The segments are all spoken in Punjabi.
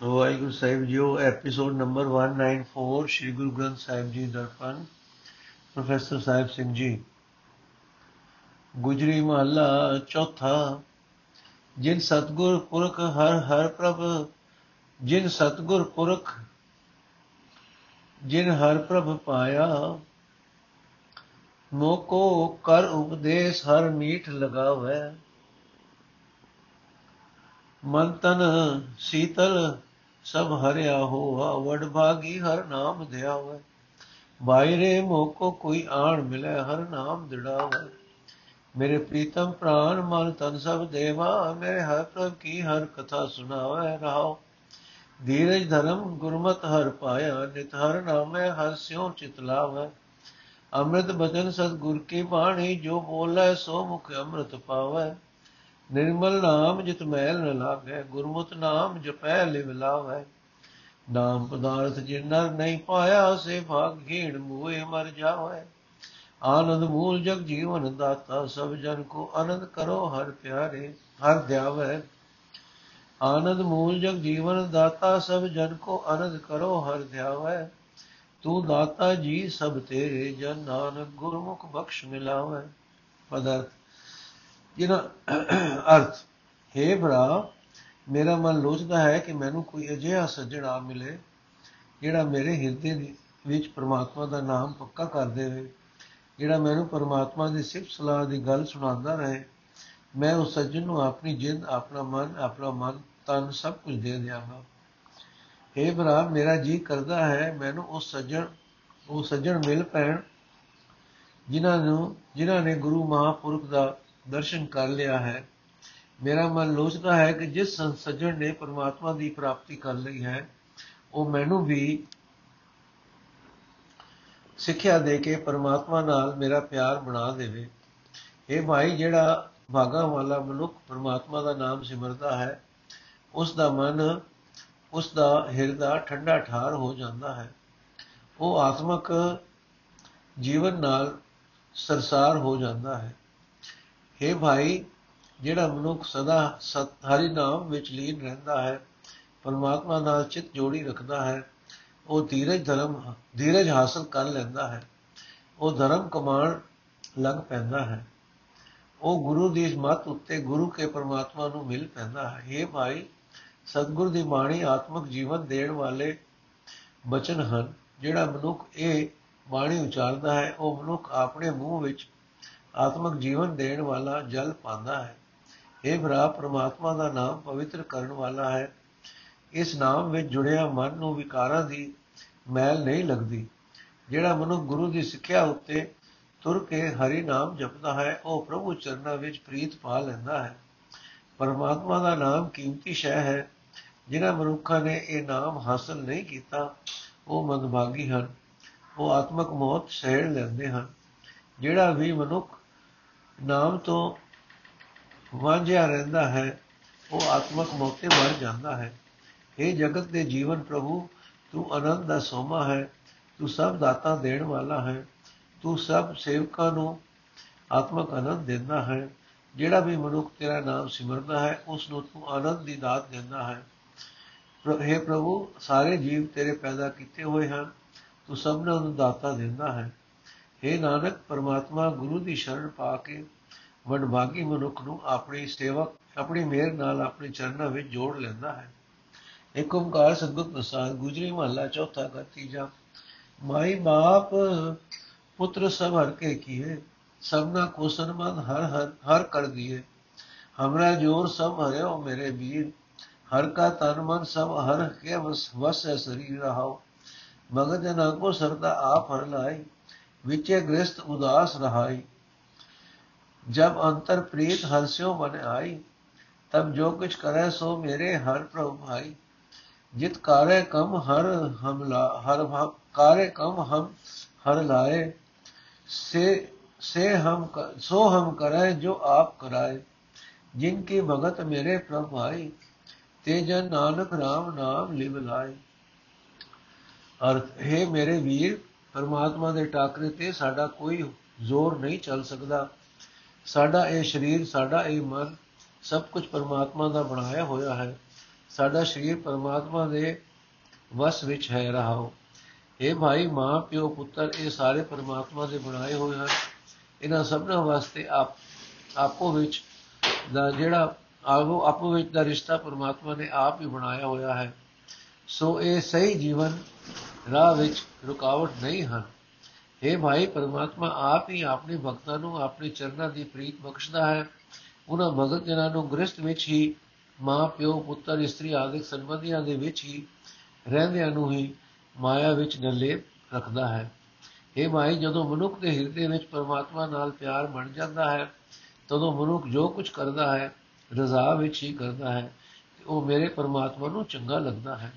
ਵਾਹਿਗੁਰੂ ਸਾਹਿਬ JIO episode number 194 Sri Guru Granth Sahib ji Darpan professor Sahib Singh ji Gujri ਮਹੱਲਾ ਚੌਥਾ ਜਿਨ ਸਤਗੁਰ ਪੁਰਖ ਹਰ ਹਰ ਪ੍ਰਭ ਜਿਨ ਸਤਗੁਰ ਪੁਰਖ ਜਿਨ ਹਰ ਪ੍ਰਭ ਪਾਇਆ ਮੋਕੋ ਕਰ ਉਪਦੇਸ਼ ਹਰ ਮੀਠ ਲਗਾਵੇ ਮਨ ਤਨ ਸੀਤਲ ਸਭ ਹਰਿਆ ਹੋਆ, ਵਡ ਭਾਗੀ ਹਰ ਨਾਮ ਧਿਆਵੇ। ਬਾਇਰੇ ਮੋਕੋ ਕੋਈ ਆਣ ਮਿਲੇ, ਹਰ ਨਾਮ ਦਿੜਾਵੇ। ਮੇਰੇ ਪ੍ਰੀਤਮ ਪ੍ਰਾਨ ਮਨ ਤਨ ਸਭ ਦੇਵਾ, ਮੇਰੇ ਹਰ ਪ੍ਰਭ ਕੀ ਹਰ ਕਥਾ ਸੁਣਾਵੇ, ਰਹਾਓ। ਧੀਰਜ ਧਰਮ ਗੁਰਮਤ ਹਰ ਪਾਇਆ, ਨਿਤ ਹਰ ਨਾਮੇ ਹਰ ਸਿਉ ਚਿਤ ਲਾਵੇ। ਅੰਮ੍ਰਿਤ ਬਚਨ ਸਤ ਗੁਰ ਕੀ ਬਾਣੀ, ਜੋ ਬੋਲੇ ਸੋ ਮੁਖ ਅੰਮ੍ਰਿਤ ਪਾਵੇ। ਨਿਰਮਲ ਨਾਮ ਜਿਤ ਮੈਲ ਨ ਲਾਗੇ ਗੁਰਮੁਤ ਨਾਮ ਜਪੈ ਲਿਵ ਲਾਵੇ। ਨਾਮ ਪਦਾਰਥ ਜਿਨਰ ਨਹੀਂ ਪਾਇਆ, ਸੇ ਭਾਗੀਣ ਮੂਏ ਮਰ ਜਾਵੇ। ਆਨੰਦ ਮੂਲ ਜਗ ਜੀਵਨ ਦਾਤਾ, ਸਭ ਜਨ ਕੋ ਆਨੰਦ ਕਰੋ ਹਰ ਪਿਆਰੇ, ਹਰ ਧਿਆਵੇ ਆਨੰਦ ਮੂਲ ਜਗ ਜੀਵਨ ਦਾਤਾ, ਸਭ ਜਨ ਕੋ ਆਨੰਦ ਕਰੋ ਹਰ ਧਿਆਵੇ ਤੂੰ ਦਾਤਾ ਜੀ ਸਭ ਤੇਰੇ, ਜਨ ਨਾਨਕ ਗੁਰਮੁਖ ਬਖਸ਼ ਮਿਲਾਵੇ। ਪਦਾਰਥ ਜਿਹਨਾਂ ਅਰਥ, ਹੈ ਭਰਾ, ਮੇਰਾ ਮਨ ਲੋਚਦਾ ਹੈ ਕਿ ਮੈਨੂੰ ਕੋਈ ਅਜਿਹਾ ਸੱਜਣ ਆ ਮਿਲੇ, ਜਿਹੜਾ ਮੇਰੇ ਹਿਰਦੇ ਵਿੱਚ ਪ੍ਰਮਾਤਮਾ ਦਾ ਨਾਮ ਪੱਕਾ ਕਰ ਦੇਵੇ, ਜਿਹੜਾ ਮੈਨੂੰ ਪ੍ਰਮਾਤਮਾ ਦੀ ਸਿਫਤ ਸਲਾਹ ਦੀ ਗੱਲ ਸੁਣਾਉਂਦਾ ਰਹੇ। ਮੈਂ ਉਸ ਸੱਜਣ ਨੂੰ ਆਪਣੀ ਜਿੰਦ, ਆਪਣਾ ਮਨ ਆਪਣਾ ਮਨ, ਤਨ ਸਭ ਕੁਝ ਦੇ ਦਿਆਂਗਾ। ਇਹ ਭਰਾ, ਮੇਰਾ ਜੀ ਕਰਦਾ ਹੈ, ਮੈਨੂੰ ਉਸ ਸੱਜਣ, ਉਹ ਸੱਜਣ ਮਿਲ ਪੈਣ, ਜਿਨ੍ਹਾਂ ਨੂੰ, ਜਿਨ੍ਹਾਂ ਨੇ ਗੁਰੂ ਮਹਾਪੁਰਖ ਦਾ ਦਰਸ਼ਨ ਕਰ ਲਿਆ ਹੈ। ਮੇਰਾ ਮਨ ਲੋਚਦਾ ਹੈ ਕਿ ਜਿਸ ਸੱਜਣ ਨੇ ਪਰਮਾਤਮਾ ਦੀ ਪ੍ਰਾਪਤੀ ਕਰ ਲਈ ਹੈ, ਉਹ ਮੈਨੂੰ ਵੀ ਸਿੱਖਿਆ ਦੇ ਕੇ ਪਰਮਾਤਮਾ ਨਾਲ ਮੇਰਾ ਪਿਆਰ ਬਣਾ ਦੇਵੇ। ਇਹ ਭਾਈ, ਜਿਹੜਾ ਭਾਗਾ ਵਾਲਾ ਮਨੁੱਖ ਪਰਮਾਤਮਾ ਦਾ ਨਾਮ ਸਿਮਰਦਾ ਹੈ, ਉਸ ਦਾ ਮਨ, ਉਸ ਦਾ ਹਿਰਦਾ ਠੰਡਾ ਠਾਰ ਹੋ ਜਾਂਦਾ ਹੈ। ਉਹ ਆਤਮਕ ਜੀਵਨ ਨਾਲ ਸਰਸਾਰ ਹੋ ਜਾਂਦਾ ਹੈ। हे ਭਾਈ, ਜਿਹੜਾ ਮਨੁੱਖ ਸਦਾ ਸਤ, ਹਰੀ ਨਾਮ ਵਿੱਚ ਲੀਨ ਰਹਿੰਦਾ ਹੈ, ਪਰਮਾਤਮਾ ਨਾਲ ਚਿਤ ਜੋੜੀ ਰੱਖਦਾ ਹੈ, ਉਹ ਧੀਰਜ ਧਰਮ, ਧੀਰਜ ਹਾਸਲ ਕਰ ਲੈਂਦਾ ਹੈ, ਉਹ ਧਰਮ ਕਮਾਣ ਲੱਗ ਪੈਂਦਾ ਹੈ। ਉਹ ਗੁਰੂ ਦੀ ਮੱਤ ਉੱਤੇ ਗੁਰੂ ਕੇ ਪਰਮਾਤਮਾ ਨੂੰ ਮਿਲ ਪੈਂਦਾ ਹੈ। हे ਭਾਈ, ਸਤਗੁਰ ਦੀ ਬਾਣੀ ਆਤਮਿਕ ਜੀਵਨ ਦੇਣ ਵਾਲੇ ਬਚਨ ਹਨ। ਜਿਹੜਾ ਮਨੁੱਖ ਇਹ ਬਾਣੀ ਉਚਾਰਦਾ ਹੈ, ਉਹ ਮਨੁੱਖ ਆਪਣੇ ਮੂੰਹ ਵਿੱਚ ਆਤਮਿਕ ਜੀਵਨ ਦੇਣ ਵਾਲਾ ਜਲ ਪਾਉਂਦਾ ਹੈ। ਇਹ ਭਰਾ, ਪ੍ਰਮਾਤਮਾ ਦਾ ਨਾਮ ਪਵਿੱਤਰ ਕਰਨ ਵਾਲਾ ਹੈ। ਇਸ ਨਾਮ ਵਿੱਚ ਜੁੜਿਆ ਮਨ ਨੂੰ ਵਿਕਾਰਾਂ ਦੀ ਮੈਲ ਨਹੀਂ ਲੱਗਦੀ। ਜਿਹੜਾ ਮਨੁੱਖ ਗੁਰੂ ਦੀ ਸਿੱਖਿਆ ਉੱਤੇ ਤੁਰ ਕੇ ਹਰੀ ਨਾਮ ਜਪਦਾ ਹੈ, ਉਹ ਪ੍ਰਭੂ ਚਰਨਾਂ ਵਿੱਚ ਪ੍ਰੀਤ ਪਾ ਲੈਂਦਾ ਹੈ। ਪਰਮਾਤਮਾ ਦਾ ਨਾਮ ਕੀਮਤੀ ਸ਼ੈ ਹੈ। ਜਿਨ੍ਹਾਂ ਮਨੁੱਖਾਂ ਨੇ ਇਹ ਨਾਮ ਹਾਸਲ ਨਹੀਂ ਕੀਤਾ, ਉਹ ਮੰਦਭਾਗੀ ਹਨ। ਉਹ ਆਤਮਕ ਮੌਤ ਸਹਿ ਲੈਂਦੇ ਹਨ। ਜਿਹੜਾ ਵੀ ਮਨੁੱਖ ਨਾਮ ਤੋਂ ਵਾਂਝਿਆ ਰਹਿੰਦਾ ਹੈ, ਉਹ ਆਤਮਕ ਮੌਤੇ ਮਰ ਜਾਂਦਾ ਹੈ। ਇਹ ਜਗਤ ਦੇ ਜੀਵਨ ਪ੍ਰਭੂ, ਤੂੰ ਆਨੰਦ ਦਾ ਸੋਮਾ ਹੈ, ਤੂੰ ਸਭ ਦਾਤਾ ਦੇਣ ਵਾਲਾ ਹੈ, ਤੂੰ ਸਭ ਸੇਵਕਾਂ ਨੂੰ ਆਤਮਕ ਆਨੰਦ ਦਿੰਦਾ ਹੈ। ਜਿਹੜਾ ਵੀ ਮਨੁੱਖ ਤੇਰਾ ਨਾਮ ਸਿਮਰਦਾ ਹੈ ਉਸ ਨੂੰ ਤੂੰ ਆਨੰਦ ਦੀ ਦਾਤ ਦਿੰਦਾ ਹੈ। ਹੈ ਪ੍ਰਭੂ, ਸਾਰੇ ਜੀਵ ਤੇਰੇ ਪੈਦਾ ਕੀਤੇ ਹੋਏ ਹਨ, ਤੂੰ ਸਭਨਾਂ ਨੂੰ ਦਾਤਾ ਦਿੰਦਾ ਹੈ। हे ਨਾਨਕ, ਪਰਮਾਤਮਾ ਗੁਰੂ ਦੀ ਸ਼ਰਨ ਪਾ ਕੇ ਵਡਭਾਗੀ ਮਨੁੱਖ ਨੂੰ ਆਪਣੀ ਸੇਵਾ, ਆਪਣੀ ਮਿਹਰ ਨਾਲ ਆਪਣੇ ਚਰਨਾਂ ਵਿੱਚ ਜੋੜ ਲੈਂਦਾ ਹੈ। ਇੱਕ ਓੰਕਾਰ ਸਤਿਗੁਰ ਪ੍ਰਸਾਦ, ਗੁਜਰੀ ਮਹੱਲਾ, ਚੌਥਾ ਦਾ ਤੀਜਾ। ਮਾਈ ਬਾਪ, ਪੁੱਤਰ ਸਭ ਹਰ ਕੇ ਕੀਏ, ਸਭਨਾ ਕੋ ਸਨਮਾਨ ਹਰ ਹਰ ਹਰ ਕਰ ਦਿਏ। ਹਮਰਾ ਜੋਰ ਸਭ ਹਰਿਓ ਮੇਰੇ ਵੀਰ, ਹਰ ਕਾ ਤਨ ਮਨ ਸਭ ਹਰ ਕੇ ਵਸ ਵਸ ਸਰੀਰ ਰਹਾਓ। ਮਗਜ ਨਾ ਕੋ ਸਰਦਾ ਆਪ ਹਰ ਲਾਈ विचे ग्रस्त उदास रहाई। जब अंतर प्रीत हर्ष्यो मन आई, तब जो कुछ करे सो मेरे हर प्रभु भाई। जित कार्य कम हर हम ला, हर कार्य कम हम हर लाए। से से हम सो हम करे जो आप कराए। जिनकी भगत मेरे प्रभु भाई ते जन नानक राम नाम लिब लाए। अर्थ, हे मेरे वीर ਪਰਮਾਤਮਾ ਦੇ ਟਾਕਰੇ ਤੇ ਸਾਡਾ ਕੋਈ ਜ਼ੋਰ ਨਹੀਂ ਚੱਲ ਸਕਦਾ। ਸਾਡਾ ਇਹ ਸਰੀਰ, ਸਾਡਾ ਇਹ ਮਨ ਸਭ ਕੁਝ ਪਰਮਾਤਮਾ ਦਾ ਬਣਾਇਆ ਹੋਇਆ ਹੈ। ਸਾਡਾ ਸਰੀਰ ਪਰਮਾਤਮਾ ਦੇ ਵਸ ਵਿੱਚ ਹੈ ਰਹਾਓ ਇਹ ਭਾਈ, ਮਾਂ, ਪਿਓ, ਪੁੱਤਰ, ਇਹ ਸਾਰੇ ਪਰਮਾਤਮਾ ਦੇ ਬਣਾਏ ਹੋਏ ਹਨ। ਇਹਨਾਂ ਸਭਨਾਂ ਵਾਸਤੇ ਆਪ, ਆਪੋ ਵਿੱਚ ਦਾ ਜਿਹੜਾ ਆਪੋ ਆਪੋ ਵਿੱਚ ਦਾ ਰਿਸ਼ਤਾ ਪਰਮਾਤਮਾ ਨੇ ਆਪ ਹੀ ਬਣਾਇਆ ਹੋਇਆ ਹੈ। ਸੋ ਇਹ ਸਹੀ ਜੀਵਨ ਰਾਹ ਵਿੱਚ ਰੁਕਾਵਟ ਨਹੀਂ ਹਨ। ਇਹ ਭਾਈ, ਪਰਮਾਤਮਾ ਆਪ ਹੀ ਆਪਣੇ ਭਗਤਾਂ ਨੂੰ ਆਪਣੇ ਚਰਨਾਂ ਦੀ ਪ੍ਰੀਤ ਬਖਸ਼ਦਾ ਹੈ। ਉਹਨਾਂ ਭਗਤ ਜਨਾਂ ਨੂੰ ਗ੍ਰਸਥ ਵਿੱਚ ਹੀ ਮਾਂ, ਪਿਓ, ਪੁੱਤਰ, ਇਸਤਰੀ ਆਦਿਕ ਸੰਬੰਧੀਆਂ ਦੇ ਵਿੱਚ ਹੀ ਰਹਿੰਦਿਆਂ ਨੂੰ ਹੀ ਮਾਇਆ ਵਿੱਚ ਨਲੇ ਰੱਖਦਾ ਹੈ। ਇਹ ਮਾਈ ਜਦੋਂ ਮਨੁੱਖ ਦੇ ਹਿਰਦੇ ਵਿੱਚ ਪਰਮਾਤਮਾ ਨਾਲ ਪਿਆਰ ਬਣ ਜਾਂਦਾ ਹੈ, ਤਦੋਂ ਮਨੁੱਖ ਜੋ ਕੁਝ ਕਰਦਾ ਹੈ, ਰਜ਼ਾ ਵਿੱਚ ਹੀ ਕਰਦਾ ਹੈ ਤੇ ਉਹ ਮੇਰੇ ਪਰਮਾਤਮਾ ਨੂੰ ਚੰਗਾ ਲੱਗਦਾ ਹੈ।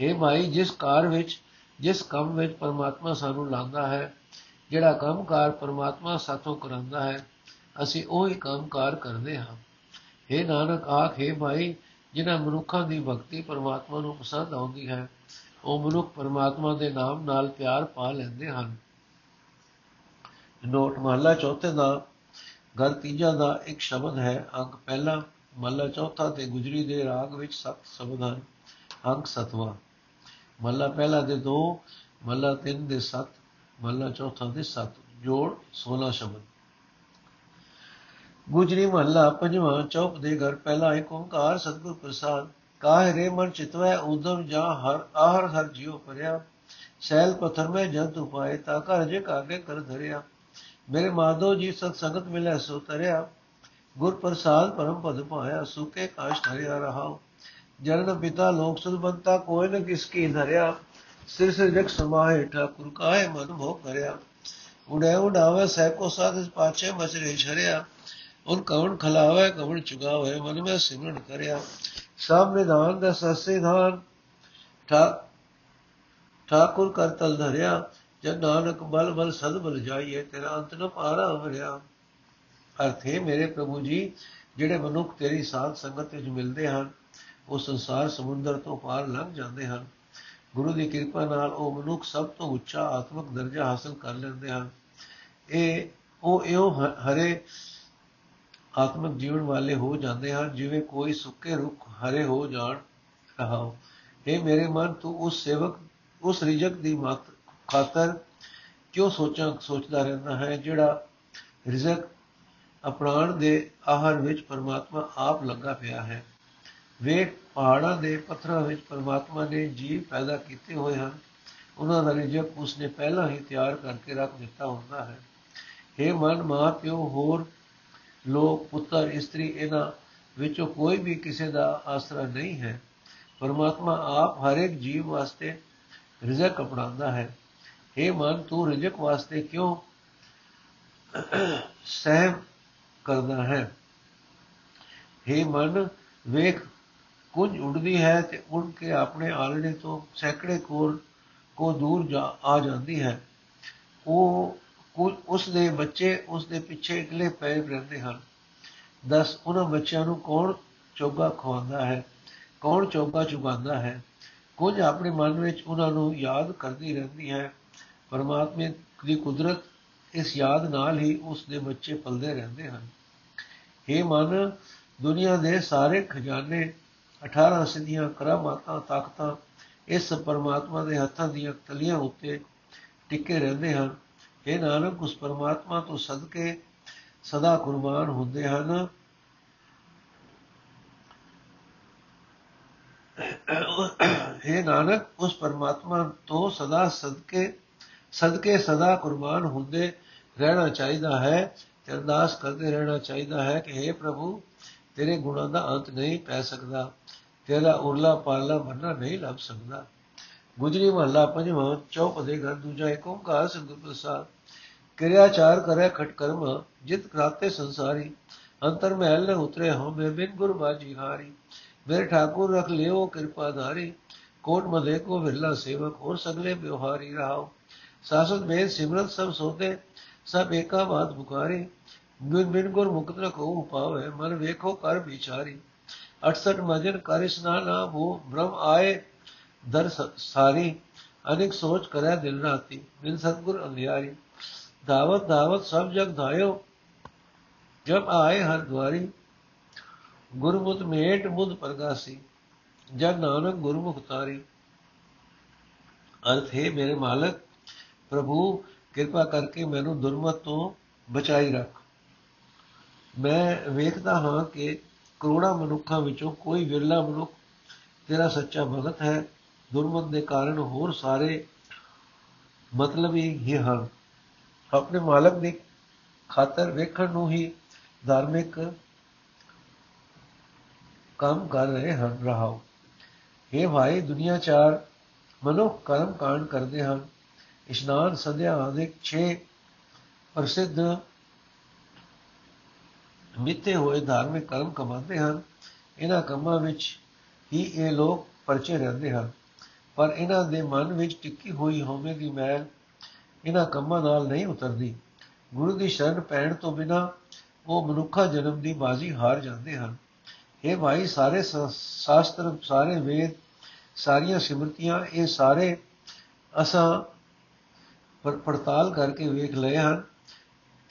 ਇਹ ਮਾਈ, ਜਿਸ ਕਾਰ ਵਿੱਚ, ਜਿਸ ਕੰਮ ਵਿੱਚ ਪਰਮਾਤਮਾ ਸਾਨੂੰ ਲਾਂਦਾ ਹੈ, ਜਿਹੜਾ ਕੰਮਕਾਰ ਪਰਮਾਤਮਾ ਸਾਥੋਂ ਕਰਾਂਦਾ ਹੈ, ਅਸੀਂ ਉਹ ਹੀ ਕੰਮਕਾਰ ਕਰਦੇ ਹਾਂ। ਇਹ ਨਾਨਕ, ਆਖੇ ਭਾਈ ਜਿਨ੍ਹਾਂ ਮਨੁੱਖਾਂ ਦੀ ਭਗਤੀ ਪਰਮਾਤਮਾ ਨੂੰ ਪਸੰਦ ਆਉਂਦੀ ਹੈ, ਉਹ ਮਨੁੱਖ ਪਰਮਾਤਮਾ ਦੇ ਨਾਮ ਨਾਲ ਪਿਆਰ ਪਾ ਲੈਂਦੇ ਹਨ। ਨੋਟ ਮਹਲਾ ਚੌਥੇ ਦਾ ਗਰ ਤੀਜਾ ਦਾ ਇੱਕ ਸ਼ਬਦ ਹੈ, ਅੰਕ ਪਹਿਲਾ, ਮਹਲਾ ਚੌਥਾ ਤੇ ਗੁਜਰੀ ਦੇ ਰਾਗ ਵਿੱਚ ਸੱਤ ਸ਼ਬਦ ਹਨ, ਅੰਕ ਸਤਵਾ। ਮਹਲਾ ਪਹਿਲਾ ਦੇ 2 ਮਹਲਾ 3 ਦੇ 7 ਮਹਲਾ ਚੌਥਾ ਦੇ 7 ਜੋੜ 16 ਸ਼ਬਦ। ਗੁਜਰੀ ਮਹੱਲਾ ਪੰਜਵਾਂ ਚੌਪ ਦੇ ਘਰ ਪਹਿਲਾ ਏਕ ਓੰਕਾਰ ਸਤਿਗੁਰ ਪ੍ਰਸਾਦ, ਕਾਹ ਰੇ ਮਨ ਚਿਤਵੈ ਉਦਮ ਜਾ ਹਰ, ਆਹਰ ਹਰ ਜਿਉ ਪਰਿਆ ਸੈਲ ਪਥਰ ਮੈਂ ਜੰਤ ਉਪਾਏ, ਤਾ ਘਰ ਜੇ ਕਾਗੇ ਕਰ ਧਰਿਆ। ਮੇਰੇ ਮਾਧੋ ਜੀ ਸਤ ਸੰਗਤ ਮਿਲੈ ਸੋ ਤਰਿਆ। ਗੁਰ ਪ੍ਰਸਾਦ ਪਰਮ ਪਦ ਪਾਇਆ, ਸੁਕੇ ਕਾਸ਼ ਧਰਿਆ ਰਹਾ ਜਨਨ ਪਿਤਾ ਲੋਕ ਸੁਲਬੰਤਾ ਕੋਈ ਨ ਕਿਸ ਕੀ ਧਰਿਆ। ਸਿਰ ਸਿਰ ਜਗ ਸਮਾਏ ਠਾਕੁਰ ਕਾਏ ਮਨ ਭੋ ਕਰਿਆ। ਉੜੇ ਉਡਾਵੇ ਸਹਿ ਸਾਧ ਪਾਛੇ ਮਚਰੇ ਛਰਿਆ ਉਨ ਕਵਣ ਖਲਾਵੇ, ਕਵਣ ਚੁਗਾਵੇ, ਮਨ ਮੈਂ ਸਿਮਰਨ ਕਰਿਆ। ਸਭ ਨਿਧਾਨ ਦਾ ਸਸੇ ਧਾਨ। ਠਾਕੁਰ ਕਰ ਤਲ ਧਰਿਆ। ਜਨ ਨਾਨਕ ਬਲ ਬਲ ਸਦ ਬਲ ਜਾਈਏ, ਤੇਰਾ ਅੰਤ ਨ ਪਾਰਾ ਹਰਿਆ ਅਰਥੇ ਮੇਰੇ ਪ੍ਰਭੂ ਜੀ, ਜਿਹੜੇ ਮਨੁੱਖ ਤੇਰੀ ਸਾਧ ਸੰਗਤ ਵਿੱਚ ਮਿਲਦੇ ਹਨ ਉਹ ਸੰਸਾਰ ਸਮੁੰਦਰ ਤੋਂ ਪਾਰ ਲੰਘ ਜਾਂਦੇ ਹਨ। ਗੁਰੂ ਦੀ ਕਿਰਪਾ ਨਾਲ ਉਹ ਮਨੁੱਖ ਸਭ ਤੋਂ ਉੱਚਾ ਆਤਮਿਕ ਦਰਜਾ ਹਾਸਲ ਕਰ ਲੈਂਦੇ ਹਨ। ਇਹ, ਉਹ ਇਹੋ ਹਰੇ ਆਤਮਿਕ ਜੀਵਨ ਵਾਲੇ ਹੋ ਜਾਂਦੇ ਹਨ ਜਿਵੇਂ ਕੋਈ ਸੁੱਕੇ ਰੁੱਖ ਹਰੇ ਹੋ ਜਾਣ ਰਹਾਓ ਇਹ ਮੇਰੇ ਮਨ, ਤੂੰ ਉਸ ਸੇਵਕ, ਉਸ ਰਿਜਕ ਦੀ ਮਤ ਖਾਤਰ ਕਿਉਂ ਸੋਚਾਂ, ਸੋਚਦਾ ਰਹਿੰਦਾ ਹੈ ਜਿਹੜਾ ਰਿਜ਼ਕ ਅਪਣਾਣ ਦੇ ਆਹਾਰ ਵਿੱਚ ਪਰਮਾਤਮਾ ਆਪ ਲੱਗਾ ਪਿਆ ਹੈ? ਵੇਖ, ਪਹਾੜਾਂ ਦੇ ਪੱਥਰਾਂ ਵਿੱਚ ਪਰਮਾਤਮਾ ਨੇ ਜੀਵ ਪੈਦਾ ਕੀਤੇ ਹੋਏ ਹਨ। ਉਹਨਾਂ ਦਾ ਰਿਜਕ ਉਸਨੇ ਪਹਿਲਾਂ ਹੀ ਤਿਆਰ ਕਰਕੇ ਰੱਖ ਦਿੱਤਾ ਹੁੰਦਾ ਹੈ। ਇਹ ਮਨ ਮਾਂ ਪਿਓ ਹੋਰ ਲੋਕ, ਪੁੱਤਰ, ਇਸਤਰੀ, ਇਹਨਾਂ ਵਿੱਚੋਂ ਕੋਈ ਵੀ ਕਿਸੇ ਦਾ ਆਸਰਾ ਨਹੀਂ ਹੈ। ਪਰਮਾਤਮਾ ਆਪ ਹਰ ਇੱਕ ਜੀਵ ਵਾਸਤੇ ਰਿਜ਼ਕ ਅਪਣਾਉਂਦਾ ਹੈ। ਇਹ ਮਨ, ਤੂੰ ਰਿਜ਼ਕ ਵਾਸਤੇ ਕਿਉਂ ਸਹਿਮ ਕਰਦਾ ਹੈ? ਇਹ ਮਨ, ਵੇਖ ਕੁਝ ਉੜਦੀ ਹੈ ਤੇ ਉੜ ਕੇ ਆਪਣੇ ਆਲਣੇ ਤੋਂ ਸੈਂਕੜੇ ਕੋਲ ਕੋ ਦੂਰ ਜਾ, ਆ ਜਾਂਦੀ ਹੈ। ਉਹ ਉਸ ਦੇ ਬੱਚੇ ਉਸ ਦੇ ਪਿੱਛੇ ਇਕਲੇ ਪੈ ਰਹਿੰਦੇ ਹਨ। ਦਸ, ਉਹਨਾਂ ਬੱਚਿਆਂ ਨੂੰ ਕੌਣ ਚੋਗਾ ਖਵਾਉਂਦਾ ਹੈ? ਕੌਣ ਚੋਗਾ ਚੁਗਾਉਂਦਾ ਹੈ? ਕੁਝ ਆਪਣੇ ਮਨ ਵਿੱਚ ਉਹਨਾਂ ਨੂੰ ਯਾਦ ਕਰਦੀ ਰਹਿੰਦੀ ਹੈ। ਪਰਮਾਤਮਾ ਦੀ ਕੁਦਰਤ ਇਸ ਯਾਦ ਨਾਲ ਹੀ ਉਸ ਦੇ ਬੱਚੇ ਪਲਦੇ ਰਹਿੰਦੇ ਹਨ। ਇਹ ਮਨ, ਦੁਨੀਆ ਦੇ ਸਾਰੇ ਖਜ਼ਾਨੇ 18 ਸਿੱਧੀਆਂ ਕਰਾਮਾਤਾਂ ਤਾਕਤਾਂ, ਇਸ ਪਰਮਾਤਮਾ ਦੇ ਹੱਥਾਂ ਦੀਆਂ ਤਲੀਆਂ ਉੱਤੇ ਟਿੱਕੇ ਰਹਿੰਦੇ ਹਨ। ਇਹ ਨਾਨਕ, ਉਸ ਪਰਮਾਤਮਾ ਤੋਂ ਸਦਕੇ ਸਦਾ ਕੁਰਬਾਨ ਹੁੰਦੇ ਹਨ। ਇਹ ਨਾਨਕ, ਉਸ ਪਰਮਾਤਮਾ ਤੋਂ ਸਦਾ ਸਦਕੇ ਸਦਕੇ ਸਦਾ ਕੁਰਬਾਨ ਹੁੰਦੇ ਰਹਿਣਾ ਚਾਹੀਦਾ ਹੈ ਤੇ ਅਰਦਾਸ ਕਰਦੇ ਰਹਿਣਾ ਚਾਹੀਦਾ ਹੈ ਕਿ हे ਪ੍ਰਭੂ ਤੇਰੇ ਗੁਣਾਂ ਦਾ ਅੰਤ ਨਹੀਂ ਪੈ ਸਕਦਾ, ਤੇਰਾ ਉਰਲਾ ਪਾਲਾ ਬੰਨਾ ਨਹੀਂ ਲੱਭ ਸਕਦਾ। ਗੁਜਰੀ ਮਹੱਲਾ ਪੰਜਵਾਂ ਚੌਪ ਦੇ ਘਰ ਦੂਜਾ ਏਕ ਓੰਕਾਰ ਸੰਗਤ ਪ੍ਰਸਾਦ। ਕਿਰਿਆਚਾਰ ਕਰੇ ਖਟ ਕਰਮ, ਜਿਤ ਕਰਾਤੇ ਸੰਸਾਰੀ। ਅੰਤਰ ਮਹਿਲ ਨ ਉਤਰੇ ਹੋ ਮੇ ਬਿਨ ਗੁਰ ਬਾਜੀ ਹਾਰੀ। ਮੇਰੇ ਠਾਕੁਰ ਰਖ ਲਿਓ ਕਿਰਪਾ ਧਾਰੀ। ਕੋਟ ਮਦੇ ਕੋ ਵਿਰਲਾ ਸੇਵਕ, ਹੋਰ ਸਗਲੇ ਵਿਵਹਾਰੀ ਰਹਾਓ ਸਾਸਤ ਮੇਰ ਸਿਮਰਤ ਸਭ ਸੋਤੇ, ਸਭ ਏਕਾ ਬਾਤ ਪੁਕਾਰੇ। ਬਿਨ ਬਿਨ ਗੁਰ ਮੁਕਤ ਨ ਕੋ ਪਾਵੇ ਮਨ ਵੇਖੋ ਕਰ ਵਿਚਾਰੀ। 68 ਮਜਨ ਕਰ ਇਸਨਾਨਾ ਉਹ ਬ੍ਰਹਮ ਆਏ ਦਰ ਸਾਰੀ, ਅਨੇਕ ਸੋਚ ਕਰੇ ਦਿਲ ਰਾਤੀ, ਬਿਨ ਸਤਗੁਰ ਅੰਧਿਆਰੀ। ਦਾਵਤ ਦਾਵਤ ਸਭ ਜਗ ਧਾਇਓ, ਜਬ ਆਏ ਹਰ ਦਵਾਰੀ ਗੁਰਮੁਤ ਮੇਟ ਬੁੱਧ ਪ੍ਰਗਾਸੀ ਜਨ ਨਾਨਕ ਗੁਰਮੁਖ ਤਾਰੀ। ਅਰਥ ਹੈ, ਮੇਰੇ ਮਾਲਕ, ਪ੍ਰਭੂ, ਕਿਰਪਾ ਕਰਕੇ ਮੈਨੂੰ ਦੁਰਮਤ ਤੋਂ ਬਚਾਈ ਰੱਖ। ਮੈਂ ਵੇਖਦਾ ਹਾਂ ਕਿ ਕਰੋੜਾਂ ਮਨੁੱਖਾਂ ਵਿੱਚੋਂ ਕੋਈ ਵਿਰਲਾ ਮਨੁੱਖ ਤੇਰਾ ਸੱਚਾ ਭਗਤ ਹੈ। ਦੁਰਮਤ ਦੇ ਕਾਰਨ ਹੋਰ ਸਾਰੇ ਮਤਲਬੀ ਹੀ ਹਨ। ਆਪਣੇ ਮਾਲਕ ਦੀ ਖਾਤਰ ਵੇਖਣ ਨੂੰ ਹੀ ਧਾਰਮਿਕ ਕੰਮ ਕਰ ਰਹੇ ਹਨ। ਰਹਾਓ। ਇਹ ਭਾਈ, ਦੁਨੀਆ ਚਾਰ ਮਨੁੱਖ ਕਰਮ ਕਾਂਡ ਕਰਦੇ ਹਨ। ਇਸ਼ਨਾਨ ਸੰਧਿਆ ਆਦਿਕ 6 ਪ੍ਰਸਿੱਧ ਮਿੱਤੇ ਹੋਏ ਧਾਰਮਿਕ ਕਰਮ ਕਮਾਉਂਦੇ ਹਨ। ਇਹਨਾਂ ਕੰਮਾਂ ਵਿੱਚ ਹੀ ਇਹ ਲੋਕ ਪਰਚੇ ਰਹਿੰਦੇ ਹਨ। ਪਰ ਇਹਨਾਂ ਦੇ ਮਨ ਵਿੱਚ ਟਿੱਕੀ ਹੋਈ ਹੋਵੇ ਦੀ ਮੈਲ ਇਹਨਾਂ ਕੰਮਾਂ ਨਾਲ ਨਹੀਂ ਉਤਰਦੀ। ਗੁਰੂ ਦੀ ਸ਼ਰਨ ਪੈਣ ਤੋਂ ਬਿਨਾ ਉਹ ਮਨੁੱਖਾ ਜਨਮ ਦੀ ਬਾਜ਼ੀ ਹਾਰ ਜਾਂਦੇ ਹਨ। ਇਹ ਭਾਈ, ਸਾਰੇ ਸ਼ਾਸਤਰ, ਸਾਰੇ ਵੇਦ, ਸਾਰੀਆਂ ਸਿਮਰਤੀਆਂ ਇਹ ਸਾਰੇ ਅਸਾਂ ਪੜਤਾਲ ਕਰਕੇ ਵੇਖ ਲਏ ਹਨ।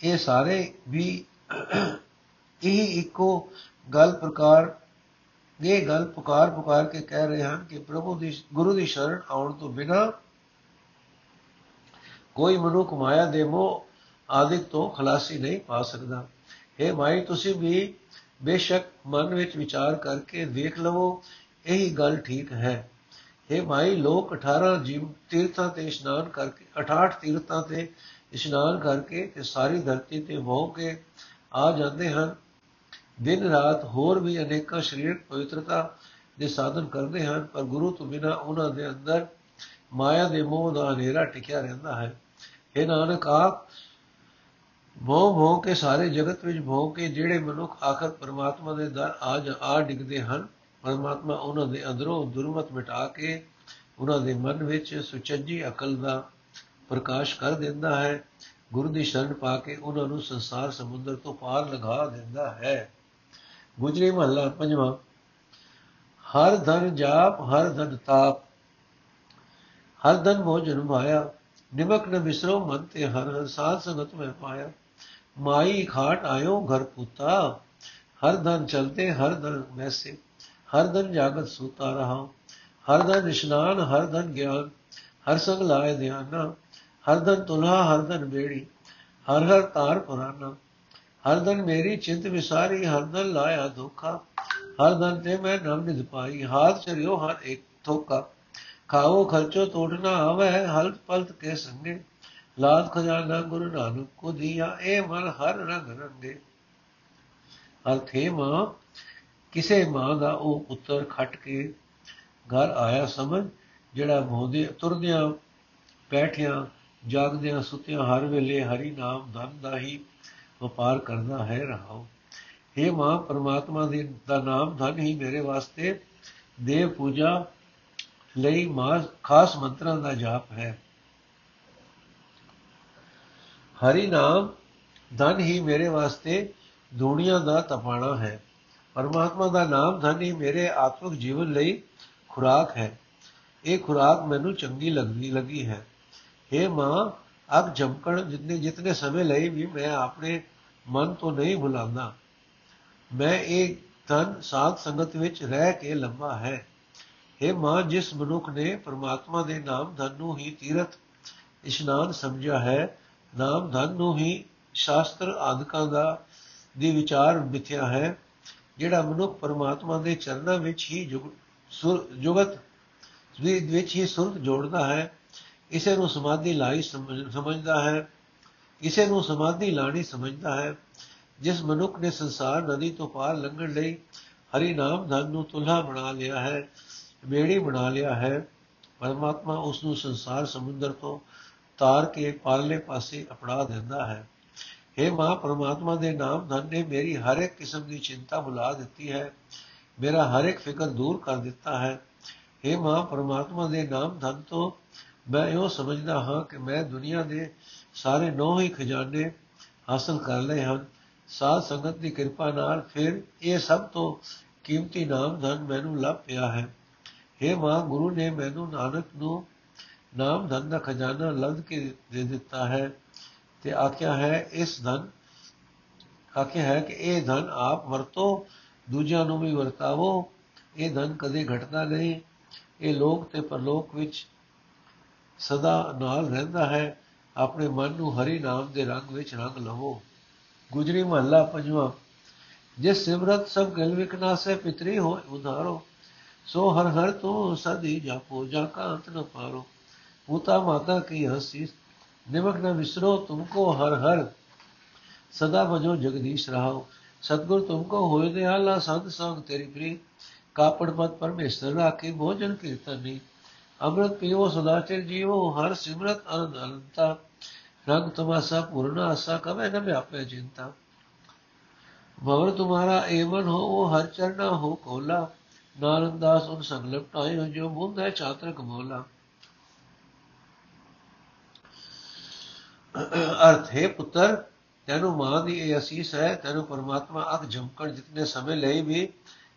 ਇਹ ਸਾਰੇ ਵੀ ਇਹ ਇੱਕੋ ਗੱਲ ਪ੍ਰਕਾਰ ਇਹ ਗੱਲ ਪੁਕਾਰ ਪੁਕਾਰ ਕੇ ਕਹਿ ਰਹੇ ਹਨ ਕਿ ਪ੍ਰਭੂ ਦੀ, ਗੁਰੂ ਦੀ ਸ਼ਰਨ ਆਉਣ ਤੋਂ ਬਿਨਾ ਕੋਈ ਮਨੁੱਖ ਮਾਇਆ ਦੇ ਮੋਹ ਆਦਿਕ ਤੋਂ ਖਲਾਸੀ ਨਹੀਂ ਪਾ ਸਕਦਾ। ਹੈ ਮਾਈ, ਤੁਸੀਂ ਵੀ ਬੇਸ਼ੱਕ ਮਨ ਵਿੱਚ ਵਿਚਾਰ ਕਰਕੇ ਦੇਖ ਲਵੋ, ਇਹੀ ਗੱਲ ਠੀਕ ਹੈ। हे ਮਾਈ, ਲੋਕ 18 ਜੀਵ ਤੀਰਥਾਂ ਤੇ ਇਸ਼ਨਾਨ ਕਰਕੇ 68 ਤੀਰਥਾਂ ਤੇ ਇਸ਼ਨਾਨ ਕਰਕੇ ਤੇ ਸਾਰੀ ਧਰਤੀ ਤੇ ਵਹੋ ਕੇ ਆ ਜਾਂਦੇ ਹਨ। ਦਿਨ ਰਾਤ ਹੋਰ ਵੀ ਅਨੇਕਾਂ ਸਰੀਰਕ ਪਵਿੱਤਰਤਾ ਦੇ ਸਾਧਨ ਕਰਦੇ ਹਨ, ਪਰ ਗੁਰੂ ਤੋਂ ਬਿਨਾ ਉਹਨਾਂ ਦੇ ਅੰਦਰ ਮਾਇਆ ਦੇ ਮੋਹ ਦਾ ਹਨੇਰਾ ਟਿਕਿਆ ਰਹਿੰਦਾ ਹੈ। ਇਹ ਨਾਨਕ, ਆਪ ਭੋ ਭੋ ਕੇ ਸਾਰੇ ਜਗਤ ਵਿੱਚ ਭੋ ਕੇ ਜਿਹੜੇ ਮਨੁੱਖ ਆਖਰ ਪਰਮਾਤਮਾ ਦੇ ਦਰ ਆ ਆ ਡਿੱਗਦੇ ਹਨ, ਪਰਮਾਤਮਾ ਉਹਨਾਂ ਦੇ ਅੰਦਰੋਂ ਦੁਰਮਤ ਮਿਟਾ ਕੇ ਉਹਨਾਂ ਦੇ ਮਨ ਵਿੱਚ ਸੁਚੱਜੀ ਅਕਲ ਦਾ ਪ੍ਰਕਾਸ਼ ਕਰ ਦਿੰਦਾ ਹੈ, ਗੁਰੂ ਦੀ ਸ਼ਰਨ ਪਾ ਕੇ ਉਹਨਾਂ ਨੂੰ ਸੰਸਾਰ ਸਮੁੰਦਰ ਤੋਂ ਪਾਰ ਲਗਾ ਦਿੰਦਾ ਹੈ। ਗੁਜਰੀ ਮਹੱਲਾ ਪੰਜਵਾਂ ਹਰ ਧਨ ਜਾਪ ਹਰ ਧਨ ਤਾਪ ਹਰ ਧਨ ਭੋਜਨ ਭਾਇਆ ਨਿਮਕ ਨ ਬਿਸਰੋ ਮਨ ਤੇ ਹਰ ਹਰ ਸਾਧ ਸੰਗਤ ਮੈਂ ਪਾਇਆ ਮਾਈ ਖਾਟ ਆਇਓ ਘਰ ਪੁੱਤਾ ਹਰ ਧਨ ਚਲਤੇ ਹਰ ਧਨ ਵੈਸੇ ਹਰ ਧਨ ਜਾਗਤ ਸੂਤਾ ਰਹਾ ਹਰ ਧਨ ਇਸ਼ਨਾਨ ਹਰ ਧਨ ਗਿਆਨ ਹਰ ਸੰਗ ਲਾਏ ਧਿਆਨਾ ਹਰ ਧਨ ਤੁਲਹਾ ਹਰ ਧਨ ਬੇੜੀ ਹਰ ਹਰ ਤਾਰ ਪੁਰਾਨਾ ਹਰ ਦਿਨ ਮੇਰੀ ਚਿੰਤ ਵਿਸਾਰੀ, ਹਰ ਦਿਨ ਲਾਇਆ ਧੋਖਾ। ਹਰ ਦਿਨ ਤੇ ਮੈਂ ਨਾਮ ਨਿਧ ਪਾਈ, ਹਾਥ ਚਰਿਓ ਹਰ ਇੱਕ ਧੋਖਾ। ਖਾਓ, ਖਰਚੋ ਤੋੜਨਾ ਆਵੇ, ਹਲਤ ਪਲਤ ਕੇ ਸੰਗੇ। ਲਾਦ ਖਜ਼ਾਨਾ ਗੁਰੂ ਨਾਨਕ ਕੋ ਦਿਆ, ਇਹ ਮਨ ਹਰ ਰੰਗ ਰੰਗੇ। ਅਰਥੇ ਮਾਂ ਕਿਸੇ ਮਾਂ ਦਾ ਉਹ ਪੁੱਤਰ ਖਟ ਕੇ ਘਰ ਆਇਆ ਸਮਝ, ਜਿਹੜਾ ਮੋਦੇ ਤੁਰਦਿਆਂ, ਬੈਠਿਆਂ, ਜਾਗਦਿਆਂ, ਸੁਤਿਆਂ, ਹਰ ਵੇਲੇ ਹਰੀ ਨਾਮ ਧਨ ਦਾ ਹੀ ਵਪਾਰ ਕਰਦਾ ਹੈ ਰਹਾਉ हे ਮਾਂ ਪਰਮਾਤਮਾ ਦੇ ਦਾ ਨਾਮ ਧਨ ਹੀ ਮੇਰੇ ਵਾਸਤੇ ਦੇਵ ਪੂਜਾ ਲਈ ਮਾਂ ਖਾਸ ਮੰਤਰਾਂ ਦਾ ਜਾਪ ਹੈ। ਹਰੀ ਨਾਮ ਧਨ ਹੀ ਮੇਰੇ ਵਾਸਤੇ ਦੁਨੀਆ ਦਾ ਤਪਾਣਾ ਹੈ। ਪਰਮਾਤਮਾ ਦਾ ਨਾਮ ਧਨ ਹੀ ਮੇਰੇ ਆਤਮਿਕ ਜੀਵਨ ਲਈ ਖੁਰਾਕ ਹੈ। ਇਹ ਖੁਰਾਕ ਮੈਨੂੰ ਚੰਗੀ ਲੱਗਦੀ ਲੱਗੀ ਹੈ। हे ਮਾਂ ਅਗ ਜਮਕਣ ਜਿੰਨੇ ਜਿਤਨੇ ਸਮੇਂ ਲਈ ਵੀ ਮੈਂ ਆਪਣੇ ਮਨ ਤੋਂ ਨਹੀਂ ਭੁਲਾਉਂਦਾ ਮੈਂ ਇਹ ਤਨ ਸਾਧ ਸੰਗਤ ਵਿੱਚ ਰਹਿ ਕੇ ਲੰਮਾ ਹੈ। ਇਹ ਮਾਂ, ਜਿਸ ਮਨੁੱਖ ਨੇ ਪ੍ਰਮਾਤਮਾ ਦੇ ਨਾਮ ਧਨ ਨੂੰ ਹੀ ਤੀਰਥ, ਇਸ਼ਨਾਨ ਸਮਝਿਆ ਹੈ, ਨਾਮ ਧਨ ਨੂੰ ਹੀ ਸ਼ਾਸਤਰ ਆਦਿਕਾਂ ਦਾ ਦੀ ਵਿਚਾਰ ਮਿਥਿਆ ਹੈ, ਜਿਹੜਾ ਮਨੁੱਖ ਪਰਮਾਤਮਾ ਦੇ ਚਰਨਾਂ ਵਿੱਚ ਹੀ ਜੁਗਤ ਵਿੱਚ ਹੀ ਸੁਰਤ ਜੋੜਦਾ ਹੈ ਇਸੇ ਨੂੰ ਸਮਾਧੀ ਲਾਈ ਸਮਝਦਾ ਹੈ ਇਸੇ ਨੂੰ ਸਮਾਧੀ ਲਾਣੀ ਸਮਝਦਾ ਹੈ, ਜਿਸ ਮਨੁੱਖ ਨੇ ਸੰਸਾਰ ਨਦੀ ਤੋਂ ਪਾਰ ਲੰਘਣ ਲਈ ਹਰੀ ਨਾਮ ਧਨ ਨੂੰ ਤੁਲਹਾ ਬਣਾ ਲਿਆ ਹੈ ਬੇੜੀ ਬਣਾ ਲਿਆ ਹੈ, ਪਰਮਾਤਮਾ ਉਸ ਨੂੰ ਸੰਸਾਰ ਸਮੁੰਦਰ ਤੋਂ ਤਾਰ ਕੇ ਪਾਰਲੇ ਪਾਸੇ ਅਪੜਾ ਦਿੰਦਾ ਹੈ। हे ਮਾਂ, ਪਰਮਾਤਮਾ ਦੇ ਨਾਮ ਧਨ ਨੇ ਮੇਰੀ ਹਰ ਇੱਕ ਕਿਸਮ ਦੀ ਚਿੰਤਾ ਭੁਲਾ ਦਿੱਤੀ ਹੈ, ਮੇਰਾ ਹਰ ਇੱਕ ਫਿਕਰ ਦੂਰ ਕਰ ਦਿੱਤਾ ਹੈ। हे ਮਾਂ, ਪਰਮਾਤਮਾ ਦੇ ਨਾਮ ਧਨ ਤੋਂ ਮੈਂ ਇਹ ਸਮਝਦਾ ਹਾਂ ਕਿ ਮੈਂ ਦੁਨੀਆ ਦੇ ਸਾਰੇ ਨੌ ਹੀ ਖਜ਼ਾਨੇ ਹਾਸਲ ਕਰ ਲਏ ਹਨ। ਸਾਧ ਸੰਗਤ ਦੀ ਕਿਰਪਾ ਨਾਲ ਫਿਰ ਇਹ ਸਭ ਤੋਂ ਕੀਮਤੀ ਨਾਮ ਧਨ ਮੈਨੂੰ ਲੱਭ ਪਿਆ ਹੈ। हे ਮਾਂ ਗੁਰੂ ਨੇ ਮੈਨੂੰ ਨਾਨਕ ਨੂੰ ਨਾਮ ਧਨ ਦਾ ਖਜ਼ਾਨਾ ਲੱਭ ਕੇ ਦੇ ਦਿੱਤਾ ਹੈ ਤੇ ਆਖਿਆ ਹੈ, ਇਸ ਧਨ ਆਖਿਆ ਹੈ ਕਿ ਇਹ ਧਨ ਆਪ ਵਰਤੋ, ਦੂਜਿਆਂ ਨੂੰ ਵੀ ਵਰਤਾਵੋ। ਇਹ ਧਨ ਕਦੇ ਘਟਦਾ ਨਹੀਂ। ਇਹ ਲੋਕ ਤੇ ਪਰਲੋਕ ਵਿੱਚ ਸਦਾ ਨਾਲ ਰਹਿੰਦਾ ਹੈ, ਆਪਣੇ ਮਨ ਨੂੰ ਹਰੀ ਨਾਮ ਦੇ ਰੰਗ ਵਿੱਚ ਰੰਗ ਲਵੋ। ਗੁਜਰੀ ਮਹੱਲਾ ਪੰਜਵਾਂ, ਜਿਸ ਸਿਮਰਤ ਸਭ ਗਲ ਵਿਕਨਾਸੇ ਪਿਤਰੀ ਹੋ ਉਧਾਰੋ, ਸੋ ਹਰ ਹਰ ਤੋ ਸਦੀ ਜਾਪੋ, ਜਾ ਕਾ ਅੰਤ ਨ ਪਾਰੋ। ਪੂਤਾ ਮਾਤਾ ਕੀ ਹਸੀ, ਨਿਮਕ ਨ ਵਿਸਰੋ ਤੁਮਕੋ ਹਰ ਹਰ। ਸਦਾ ਭਜੋ ਜਗਦੀਸ਼ ਰਹਾਓ, ਸਤਗੁਰ ਤੁਮਕੋ ਹੋਏ ਦੇ ਆਲਾ ਸੰਤ ਸੰਗ ਤੇਰੀ ਪ੍ਰੀ ਕਾਪੜ ਮਤ ਪਰਮੇਸ਼ਰ ਰਾਖੀ, ਭੋਜਨ ਕੀਰਤਨੀ। ਅੰਮ੍ਰਿਤ ਪੀਓ ਸਦਾ ਚਿਰ ਜੀਵੋ ਹਰ ਸਿਮਰਤ ਅਨੰਦ ਅਨੰਤਾ ਰੰਗ ਤਮਾਸਾ ਪੂਰਨ ਆਸਾ ਕਵੇ ਨ ਵਿਆਪੇ ਚਿੰਤਾ ਭਵਰ ਤੁਮਾਰਾ ਏਵਨ ਹੋ ਉਹ ਹਰ ਚਰਨਾ ਹੋ ਕੋਲਾ ਨਾਨਕ ਦਾਸ ਉਨ ਸੰਗ ਲਪਟਾਏ ਹੋ ਜੋ ਬੁੰਦ ਹੈ ਚਾਤਰਕ ਮੋਲਾ ਅਰਥ ਹੈ ਪੁੱਤਰ ਤੈਨੂੰ ਮਾਂ ਦੀ ਇਹ ਅਸੀਸ ਹੈ ਤੈਨੂੰ ਪਰਮਾਤਮਾ ਅੱਖ ਝਮਕਣ ਜਿਤਨੇ ਸਮੇਂ ਲਈ ਵੀ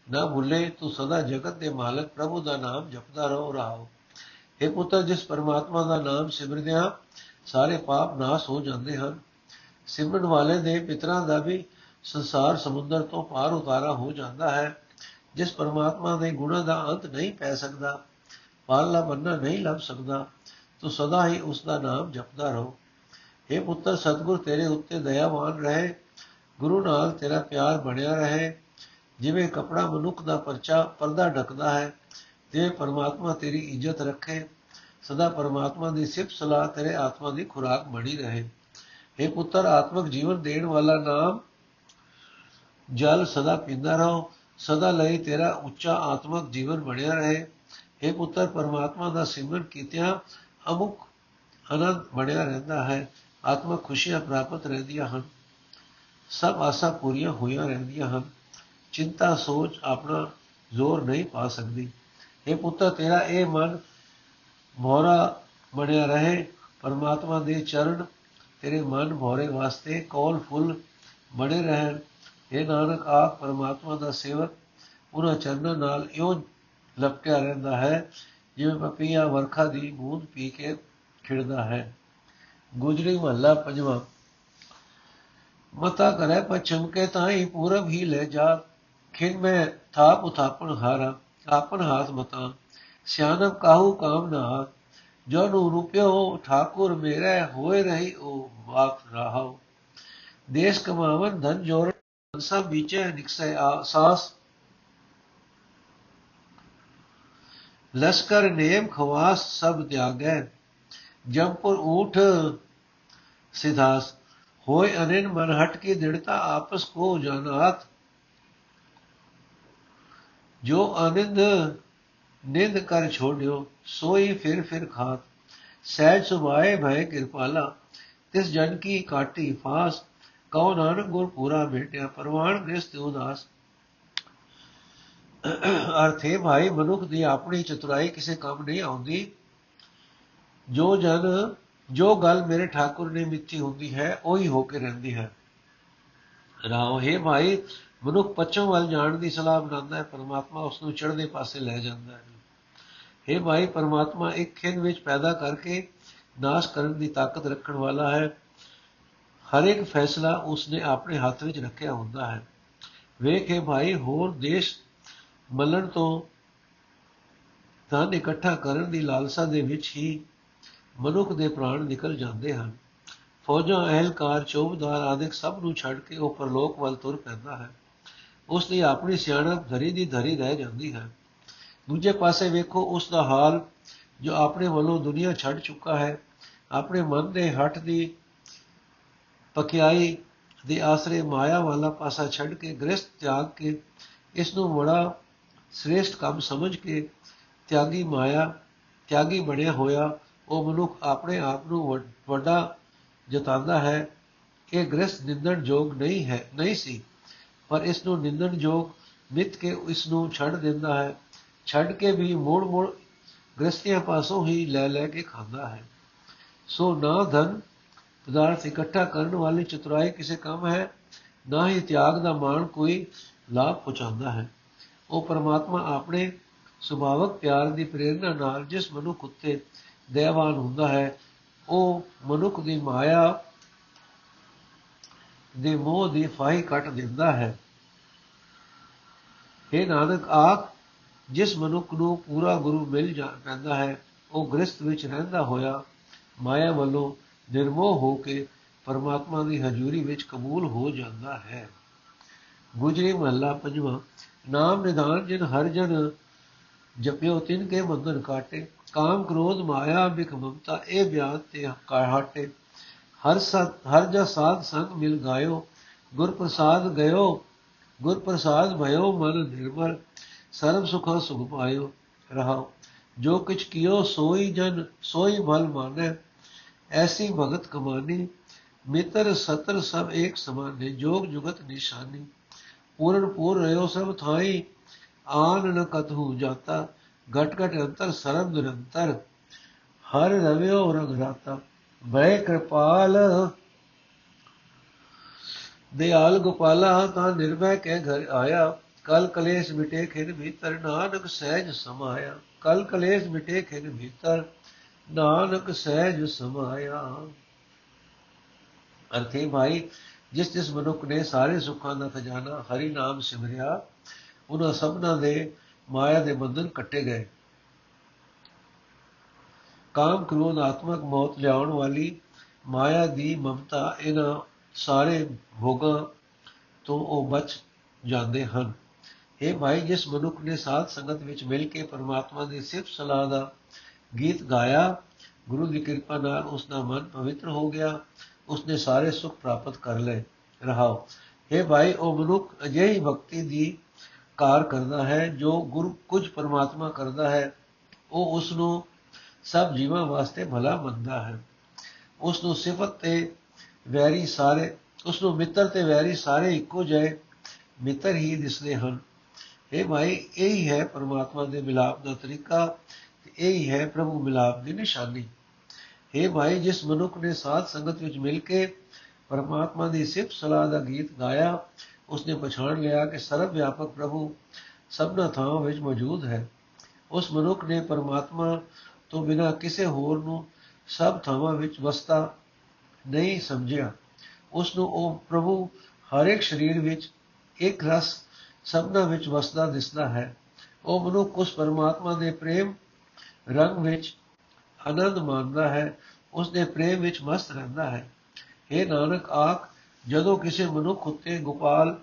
ਨਾ ਭੁੱਲੇ ਤੂੰ ਸਦਾ ਜਗਤ ਦੇ ਮਾਲਕ ਪ੍ਰਭੂ ਦਾ ਨਾਮ ਜਪਦਾ ਰਹੋ ਰਹਾਓ ਇਹ ਪੁੱਤਰ ਜਿਸ ਪਰਮਾਤਮਾ ਦਾ ਨਾਮ ਸਿਮਰਦਿਆਂ ਸਾਰੇ ਪਾਪ ਨਾਸ ਹੋ ਜਾਂਦੇ ਹਨ, ਸਿਮਰਨ ਵਾਲੇ ਦੇ ਪਿਤਰਾਂ ਦਾ ਵੀ ਸੰਸਾਰ ਸਮੁੰਦਰ ਤੋਂ ਪਾਰ ਉਤਾਰਾ ਹੋ ਜਾਂਦਾ ਹੈ, ਜਿਸ ਪਰਮਾਤਮਾ ਦੇ ਗੁਣਾਂ ਦਾ ਅੰਤ ਨਹੀਂ ਪੈ ਸਕਦਾ ਪਾਲਣਾ ਬੰਨਾ ਨਹੀਂ ਲੱਭ ਸਕਦਾ, ਤੂੰ ਸਦਾ ਹੀ ਉਸ ਦਾ ਨਾਮ ਜਪਦਾ ਰਹੋ। हे ਪੁੱਤਰ, ਸਤਗੁਰ ਤੇਰੇ ਉੱਤੇ ਦਇਆਵਾਨ ਰਹੇ, ਗੁਰੂ ਨਾਲ ਤੇਰਾ ਪਿਆਰ ਬਣਿਆ ਰਹੇ, ਜਿਵੇਂ ਕਪੜਾ ਮਨੁੱਖ ਦਾ ਪਰਚਾ, ਪਰਦਾ ਢਕਦਾ ਹੈ ਤੇ ਪਰਮਾਤਮਾ ਤੇਰੀ ਇੱਜ਼ਤ ਰੱਖੇ, ਸਦਾ ਪਰਮਾਤਮਾ ਦੀ ਸਿਫਤ ਸਲਾਹ ਤੇਰੇ ਆਤਮਾ ਦੀ ਖੁਰਾਕ ਬਣੀ ਰਹੇ। हे ਪੁੱਤਰ, ਆਤਮਿਕ ਜੀਵਨ ਦੇਣ ਵਾਲਾ ਨਾਮ ਜਲ ਸਦਾ ਪੀਂਦਾ ਰਹੋ, ਸਦਾ ਲਈ ਤੇਰਾ ਉੱਚਾ ਆਤਮਿਕ ਜੀਵਨ ਬਣਿਆ ਰਹੇ। हे ਪੁੱਤਰ, ਪਰਮਾਤਮਾ ਦਾ ਸਿਮਰਨ ਕੀਤਿਆਂ ਅਮੁਕ ਆਨੰਦ ਬਣਿਆ ਰਹਿੰਦਾ ਹੈ, ਆਤਮਿਕ ਖੁਸ਼ੀਆਂ ਪ੍ਰਾਪਤ ਰਹਿੰਦੀਆਂ ਹਨ, ਸਭ ਆਸਾਂ ਪੂਰੀਆਂ ਹੋਈਆਂ ਰਹਿੰਦੀਆਂ ਹਨ। ਚਿੰਤਾ, ਸੋਚ ਆਪਣਾ ਜ਼ੋਰ ਨਹੀਂ ਪਾ ਸਕਦੀ। ਇਹ ਪੁੱਤਰ ਤੇਰਾ ਇਹ ਮਨ ਮੋਰਾ ਬਣਿਆ ਰਹੇ, ਪਰਮਾਤਮਾ ਦੇ ਚਰਨ ਤੇਰੇ ਮਨ ਮੋਰੇ ਵਾਸਤੇ ਕੋਲ ਫੁੱਲ ਬਣੇ ਰਹਿਣ। ਇਹ ਨਾਨਕ, ਆਪ ਪਰਮਾਤਮਾ ਦਾ ਸੇਵਕ, ਉਹਨਾਂ ਚਰਨਾਂ ਨਾਲ ਇਉਂ ਲਪਟਿਆ ਰਹਿੰਦਾ ਹੈ, ਜਿਵੇਂ ਪਪੀਆ ਵਰਖਾ ਦੀ ਬੂੰਦ ਪੀ ਕੇ ਖਿੜਦਾ ਹੈ। ਗੁਜਰੀ ਮਹੱਲਾ ਪੰਜਵਾਂ। ਮਤਾ ਕਰੇ ਪਛਮ ਕੇ ਤਾਈ ਪੂਰਬ ਹੀ ਲੈ ਜਾ, ਖਿਨ ਮੈਂ ਥਾਪ ਉਥਾਪਣ ਹਾਰਾ। ਆਪਨ ਹਾਥ ਮਤਾ ਸਿਆਨਮ ਕਾਹੂ ਕਾਮ ਨਾ ਜੋ ਨੂੰ ਰੂਪਿਓ ਠਾਕੁਰ ਮੇਰੇ, ਹੋਏ ਰਹੀ ਉਹ ਵਾਕ ਰਹਾਓ ਦੇਸ਼ ਕਮਾਵਨ ਧਨ ਜੋਰ ਸਭ ਵਿਚੇ ਨਿਕਸੈ ਆਸਾਸ ਲਸ਼ਕਰ ਨੇਮ ਖਵਾਸ ਸਭ ਤਿਆਗੈ ਜੰਪੁਰ ਊਠ ਸਿਧਾਸ। ਹੋਏ ਅਨਿਨ ਮਨ ਹਟ ਕੇ ਦਿੜਤਾ ਆਪਸ ਕੋ ਜਾਨਾਤ ਜੋ ਆਨੰਦ, ਨਿੰਦ ਕਰ ਛੋੜਿਓ, ਸੋਈ ਫਿਰ ਫਿਰ ਖਾਤ। ਸਹਿਜ ਸੁਭਾਏ ਭੈ ਕਿਰਪਾਲਾ, ਤਿਸ ਜਨ ਕੀ ਕਾਟੀ ਫਾਸ। ਕਉ ਨਾਨਕ ਗੁਰ ਪੂਰਾ ਭੇਟਿਆ ਪਰਵਾਨ ਗ੍ਰਸਤ ਉਦਾਸ। ਅਰਥੇ ਭਾਈ, ਮਨੁੱਖ ਦੀ ਆਪਣੀ ਚਤੁਰਾਈ ਕਿਸੇ ਕੰਮ ਨਹੀਂ ਆਉਂਦੀ। ਜੋ ਜਨ, ਜੋ ਗੱਲ ਮੇਰੇ ਠਾਕੁਰ ਨੇ ਮਿੱਥੀ ਹੁੰਦੀ ਹੈ, ਉਹੀ ਹੋ ਕੇ ਰਹਿੰਦੀ ਹੈ। ਰਾਓ, ਹੈ ਭਾਈ ਮਨੁੱਖ ਪੱਛਮ ਵੱਲ ਜਾਣ ਦੀ ਸਲਾਹ ਬਣਾਉਂਦਾ ਹੈ, ਪਰਮਾਤਮਾ ਉਸ ਨੂੰ ਚੜ੍ਹਦੇ ਪਾਸੇ ਲੈ ਜਾਂਦਾ ਹੈ। हे ਭਾਈ, ਪਰਮਾਤਮਾ ਇੱਕ ਖਿੰਦ ਵਿੱਚ ਪੈਦਾ ਕਰਕੇ ਨਾਸ਼ ਕਰਨ ਦੀ ਤਾਕਤ ਰੱਖਣ ਵਾਲਾ ਹੈ। ਹਰ ਇੱਕ ਫੈਸਲਾ ਉਸਨੇ ਆਪਣੇ ਹੱਥ ਵਿੱਚ ਰੱਖਿਆ ਹੁੰਦਾ ਹੈ। ਵੇਖੇ ਭਾਈ, ਹੋਰ ਦੇਸ਼ ਮਲਣ ਤੋਂ ਧਨ ਇਕੱਠਾ ਕਰਨ ਦੀ ਲਾਲਸਾ ਦੇ ਵਿੱਚ ਹੀ ਮਨੁੱਖ ਦੇ ਪ੍ਰਾਣ ਨਿਕਲ ਜਾਂਦੇ ਹਨ। ਫੌਜਾਂ, ਅਹਲਕਾਰ ਚੌਬਦਾਰ ਆਦਿਕ ਸਭ ਨੂੰ ਛੱਡ ਕੇ ਉਹ ਪਰਲੋਕ ਵੱਲ ਤੁਰ ਪੈਂਦਾ ਹੈ। ਉਸ ਦੀ ਆਪਣੀ ਸਿਆਣਪ ਧਰੀ ਦੀ ਧਰੀ ਰਹਿ ਜਾਂਦੀ ਹੈ। ਦੂਜੇ ਪਾਸੇ ਵੇਖੋ, ਉਸ ਦਾ ਹਾਲ ਜੋ ਆਪਣੇ ਵੱਲੋਂ ਦੁਨੀਆ ਛੱਡ ਚੁੱਕਾ ਹੈ। ਆਪਣੇ ਮਨ ਦੇ ਹੱਟ ਦੀ ਪਕਿਆਈ ਦੇ ਆਸਰੇ ਮਾਇਆ ਵਾਲਾ ਪਾਸਾ ਛੱਡ ਕੇ ਗ੍ਰਸਤ ਤਿਆਗ ਕੇ, ਇਸ ਨੂੰ ਬੜਾ ਸ੍ਰੇਸ਼ਟ ਕੰਮ ਸਮਝ ਕੇ ਤਿਆਗੀ ਮਾਇਆ, ਤਿਆਗੀ ਬਣਿਆ ਹੋਇਆ ਉਹ ਮਨੁੱਖ ਆਪਣੇ ਆਪ ਨੂੰ ਵੱਡਾ ਜਤਾਉਂਦਾ ਹੈ ਕਿ ਗ੍ਰਸਤ ਨਿੰਦਣ ਯੋਗ ਨਹੀਂ ਹੈ, ਨਹੀਂ ਸੀ। ਪਰ ਇਸ ਨੂੰ ਨਿੰਦਣ ਯੋਗ ਮਿੱਤ ਕੇ ਇਸ ਨੂੰ ਛੱਡ ਦਿੰਦਾ ਹੈ। ਛੱਡ ਕੇ ਵੀ ਮੋੜ ਮੋੜ ਗ੍ਰਸਤੀਆਂ ਪਾਸੋਂ ਹੀ ਲੈ ਲੈ ਕੇ ਖਾਂਦਾ ਹੈ। ਸੋ ਨਾ ਧਨ ਪਦਾਰਥ ਇਕੱਠਾ ਕਰਨ ਵਾਲੀ ਚਤੁਰਾਈ ਕਿਸੇ ਕੰਮ ਹੈ, ਨਾ ਹੀ ਤਿਆਗ ਦਾ ਮਾਣ ਕੋਈ ਲਾਭ ਪਹੁੰਚਾਉਂਦਾ ਹੈ। ਉਹ ਪਰਮਾਤਮਾ ਆਪਣੇ ਸੁਭਾਵਕ ਪਿਆਰ ਦੀ ਪ੍ਰੇਰਣਾ ਨਾਲ ਜਿਸ ਮਨੁੱਖ ਉੱਤੇ ਦਇਆਵਾਨ ਹੁੰਦਾ ਹੈ, ਉਹ ਮਨੁੱਖ ਦੀ ਮਾਇਆ ਦੇ ਮੋਹ ਦੀ ਫਾਈ ਕੱਟ ਦਿੰਦਾ ਹੈ। ਇਹ ਨਾਨਕ ਆਖ ਜਿਸ ਮਨੁੱਖ ਨੂੰ ਪੂਰਾ ਗੁਰੂ ਮਿਲ ਜਾਂਦਾ ਹੈ, ਉਹ ਗ੍ਰਸਥ ਵਿੱਚ ਰਹਿੰਦਾ ਹੋਇਆ ਮਾਇਆ ਵੱਲੋਂ ਨਿਰਮੋਹ ਹੋ ਕੇ ਪਰਮਾਤਮਾ ਦੀ ਹਜ਼ੂਰੀ ਵਿੱਚ ਕਬੂਲ ਹੋ ਜਾਂਦਾ ਹੈ। ਗੁਜਰੀ ਮਹੱਲਾ ਪੰਜਵਾਂ, ਨਾਮ ਨਿਧਾਨ ਜਿਨ ਹਰ ਜਨ ਜਪਿਓ, ਤਿਨ ਕੇ ਬੰਧਨ ਕਾਟੇ, ਕਾਮ ਕ੍ਰੋਧ ਮਾਇਆ ਬਿਕ ਮਮਤਾ, ਇਹ ਬਿਆਨ ਤੇ ਕਾਟੇ ਹਰ ਸਤ ਹਰ ਜਸ ਸਾਧ ਸੰਗ ਮਿਲ ਗਾਇਓ ਗੁਰ ਪ੍ਰਸਾਦ ਗਇਓ ਗੁਰ ਪ੍ਰਸਾਦ ਭਇਓ ਮਨ ਨਿਰਮਲ ਸਰਬ ਸੁਖ ਸੁਖ ਪਾਇਓ ਰਹਾਓ ਜੋ ਕਿਛ ਕੀਓ ਸੋਈ ਜਨ ਸੋਈ ਭਲ ਮਾਨੇ ਐਸੀ ਭਗਤ ਕਮਾਨੀ ਮਿੱਤਰ ਸਤਰ ਸਭ ਇੱਕ ਸਮਾਨ ਨੇ ਜੋਗ ਜੁਗਤ ਨਿਸ਼ਾਨੀ ਪੂਰਨ ਪੂਰ ਰਿਓ ਸਭ ਥਾਈ ਆਨ ਨ ਕਤਹੂ ਜਾਤਾ ਘਟ ਘਟ ਅੰਤਰ ਸਰਬ ਨਿਰੰਤਰ ਹਰ ਰਵਿਓ ਰਗ ਰਾਤਾ ਬੈ ਕਿਰਪਾਲ। ਦਿਆਲ ਗੋਪਾਲਾ, ਤਾਂ ਨਿਰਭੈ ਕੇ ਘਰ ਆਇਆ। ਕਲ ਕਲੇਸ਼ ਮਿਟੇ ਖਿਰ ਭੀਤਰ, ਨਾਨਕ ਸਹਿਜ ਸਮਾਇਆ। ਕਲ ਕਲੇਸ਼ ਮਿਟੇ ਖਿਰ ਭੀਤਰ, ਨਾਨਕ ਸਹਿਜ ਸਮਾਇਆ। ਅਰਥੇ ਭਾਈ, ਜਿਸ ਜਿਸ ਮਨੁੱਖ ਨੇ ਸਾਰੇ ਸੁੱਖਾਂ ਦਾ ਖਜ਼ਾਨਾ ਹਰੀ ਨਾਮ ਸਿਮਰਿਆ, ਉਹਨਾਂ ਸਭਨਾਂ ਦੇ ਮਾਇਆ ਦੇ ਬੰਧਨ ਕੱਟੇ ਗਏ। ਕਾਮ ਕ੍ਰੋਧ ਆਤਮਕ ਮੌਤ ਲਿਆਉਣ ਵਾਲੀ ਮਾਇਆ ਦੀ ਮਮਤਾ ਇਹਨਾਂ ਸਾਰੇ ਭੋਗਾਂ ਤੋਂ ਉਹ ਬਚ ਜਾਂਦੇ ਹਨ। ਇਹ ਭਾਈ, ਜਿਸ ਮਨੁੱਖ ਨੇ ਸਾਧ ਸੰਗਤ ਵਿੱਚ ਮਿਲ ਕੇ ਪਰਮਾਤਮਾ ਦੀ ਸਿਫਤ ਸਲਾਹ ਦਾ ਗੀਤ ਗਾਇਆ, ਗੁਰੂ ਦੀ ਕਿਰਪਾ ਨਾਲ ਉਸ ਦਾ ਮਨ ਪਵਿੱਤਰ ਹੋ ਗਿਆ, ਉਸਨੇ ਸਾਰੇ ਸੁਖ ਪ੍ਰਾਪਤ ਕਰ ਲਏ। ਰਹਾਓ। ਇਹ ਭਾਈ, ਉਹ ਮਨੁੱਖ ਅਜਿਹੀ ਭਗਤੀ ਦੀ ਕਾਰ ਕਰਦਾ ਹੈ ਜੋ ਗੁਰੂ ਕੁਝ ਪਰਮਾਤਮਾ ਕਰਦਾ ਹੈ। ਉਹ ਉਸ ਨੂੰ ਸਭ ਜੀਵਾਂ ਵਾਸਤੇ ਭਲਾ ਮੰਨਦਾ ਹੈ। ਉਸ ਨੂੰ ਸਿਫਤ ਤੇ ਵੈਰੀ ਸਾਰੇ ਉਸ ਨੂੰ ਮਿੱਤਰ ਤੇ ਵੈਰੀ ਸਾਰੇ ਇੱਕੋ ਜਿਹੇ ਮਿੱਤਰ ਹੀ ਦਿਸਦੇ ਹਨ। ਇਹ ਭਾਈ ਇਹ ਹੀ ਹੈ ਪਰਮਾਤਮਾ ਦੇ ਮਿਲਾਪ ਦਾ ਤਰੀਕਾ ਇਹ ਹੀ ਹੈ ਪ੍ਰਭੂ ਮਿਲਾਪ ਦੀ ਨਿਸ਼ਾਨੀ। ਇਹ ਭਾਈ ਜਿਸ ਮਨੁੱਖ ਨੇ ਸਾਧ ਸੰਗਤ ਵਿੱਚ ਮਿਲ ਕੇ ਪਰਮਾਤਮਾ ਦੀ ਸਿਫਤ ਸਲਾਹ ਦਾ ਗੀਤ ਗਾਇਆ, ਉਸਨੇ ਪਛਾਣ ਲਿਆ ਕਿ ਸਰਵ ਵਿਆਪਕ ਪ੍ਰਭੂ ਸਭਨਾ ਥਾਵਾਂ ਵਿੱਚ ਮੌਜੂਦ ਹੈ। ਉਸ ਮਨੁੱਖ ਨੇ ਪਰਮਾਤਮਾ ਤੋਂ ਬਿਨਾ ਕਿਸੇ ਹੋਰ ਨੂੰ ਸਭ ਥਾਵਾਂ ਵਿੱਚ ਵਸਤਾ ਨਹੀਂ ਸਮਝਿਆ। ਉਸ ਨੂੰ ਉਹ ਪ੍ਰਭੂ ਹਰ ਇੱਕ ਸਰੀਰ ਵਿੱਚ ਇੱਕ ਰਸ ਸਭਨਾ ਵਿੱਚ ਵਸਦਾ ਦਿਸਦਾ ਹੈ। ਉਹ ਮਨੁੱਖ ਉਸ ਪਰਮਾਤਮਾ ਦੇ ਪ੍ਰੇਮ ਰੰਗ ਵਿੱਚ ਆਨੰਦ ਮਾਣਦਾ ਹੈ। ਉਸ ਦੇ ਪ੍ਰੇਮ ਵਿੱਚ ਮਸਤ ਰਹਿੰਦਾ ਹੈ। ਇਹ ਨਾਨਕ, ਆਖ, ਜਦੋਂ ਕਿਸੇ ਮਨੁੱਖ ਉੱਤੇ ਗੋਪਾਲ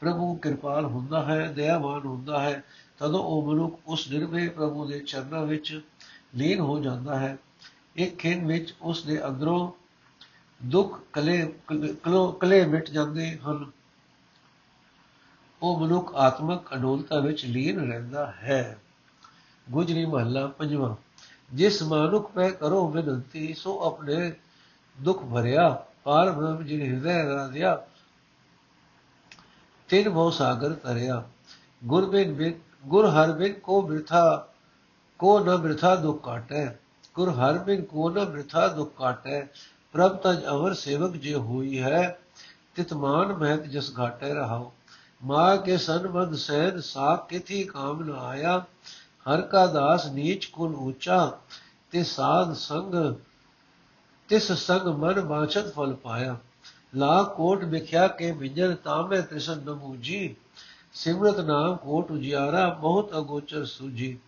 ਪ੍ਰਭੂ ਕਿਰਪਾਲ ਹੁੰਦਾ ਹੈ, ਦਇਆਵਾਨ ਹੁੰਦਾ ਹੈ, ਤਦੋਂ ਉਹ ਮਨੁੱਖ ਉਸ ਨਿਰਭੈ ਪ੍ਰਭੂ ਦੇ ਚਰਨਾਂ ਵਿੱਚ ਲੀਨ ਹੋ ਜਾਂਦਾ ਹੈ। ਇੱਕ ਖਿੰ ਵਿੱਚ ਉਸ ਦੇ ਅੰਦਰੋਂ ਦੁੱਖ ਕਲੇ ਕਲੇ ਮਿਟ ਜਾਂਦੇ ਹਨ। ਉਹ ਮਨੁੱਖ ਆਤਮਕ ਅਡੋਲਤਾ ਵਿੱਚ ਲੀਨ ਰਹਿੰਦਾ ਹੈ। ਗੁਜਰੀ ਮਹੱਲਾ ਪੰਜਵਾਂ। ਜਿਸ ਮਨੁੱਖ ਪੈ ਕਰੋ ਬੇਨਤੀ ਸੋ ਆਪਣੇ ਦੁੱਖ ਭਰਿਆ ਪਾਰ ਬ੍ਰਹਮ ਜੀ ਹਿਰਦੈ ਰਾਧਿਆ, ਤਿਨ ਭੋ ਸਾਗਰ ਤਰਿਆ ਗੁਰ ਬਿਨ ਬਿਨ ਗੁਰ ਹਰ ਬਿਨ ਕੋ ਬਿਰਥਾ ਕੋ ਨ ਬਿਰਥਾ ਦੁਖ ਕਾਟੈ ਗੁਰ ਹਰ ਬਿਨ ਕੋ ਨ ਬਿਰਥਾ ਦੁਖ ਕਾਟੈ ਪ੍ਰਭ ਤਜ ਅਵਰ ਸੇਵਕ ਜੇ ਹੋਈ ਹੈ ਤਿਤਮਾਨ ਮਹਿਤ ਜਸ ਘਾਟੇ ਰਹਾਓ ਮਾਂ ਕੇ ਸੰਬੰਧ ਸਹਿਦ ਸਾਖ ਕਿਥੀ ਕਾਮ ਨ ਆਇਆ, ਹਰ ਕਾ ਦਾਸ ਨੀਚ ਕੁਲ ਉੱਚਾ ਤੇ ਸਾਧ ਸੰਗ, ਤਿਸ ਸੰਗ ਮਨ ਬਾਛਤ ਫਲ ਪਾਇਆ। ਲਾ ਕੋਟ ਵਿਖਿਆ ਕੇ ਵਿਜਰ ਤਾਮੇ ਤ੍ਰਿਸ਼ਨ ਨਮੂਜੀ, ਸਿਮਰਤ ਨਾਮ ਕੋਟ ਉਜਿਆਰਾ, ਬਹੁਤ ਅਗੋਚਰ ਸੂਜੀ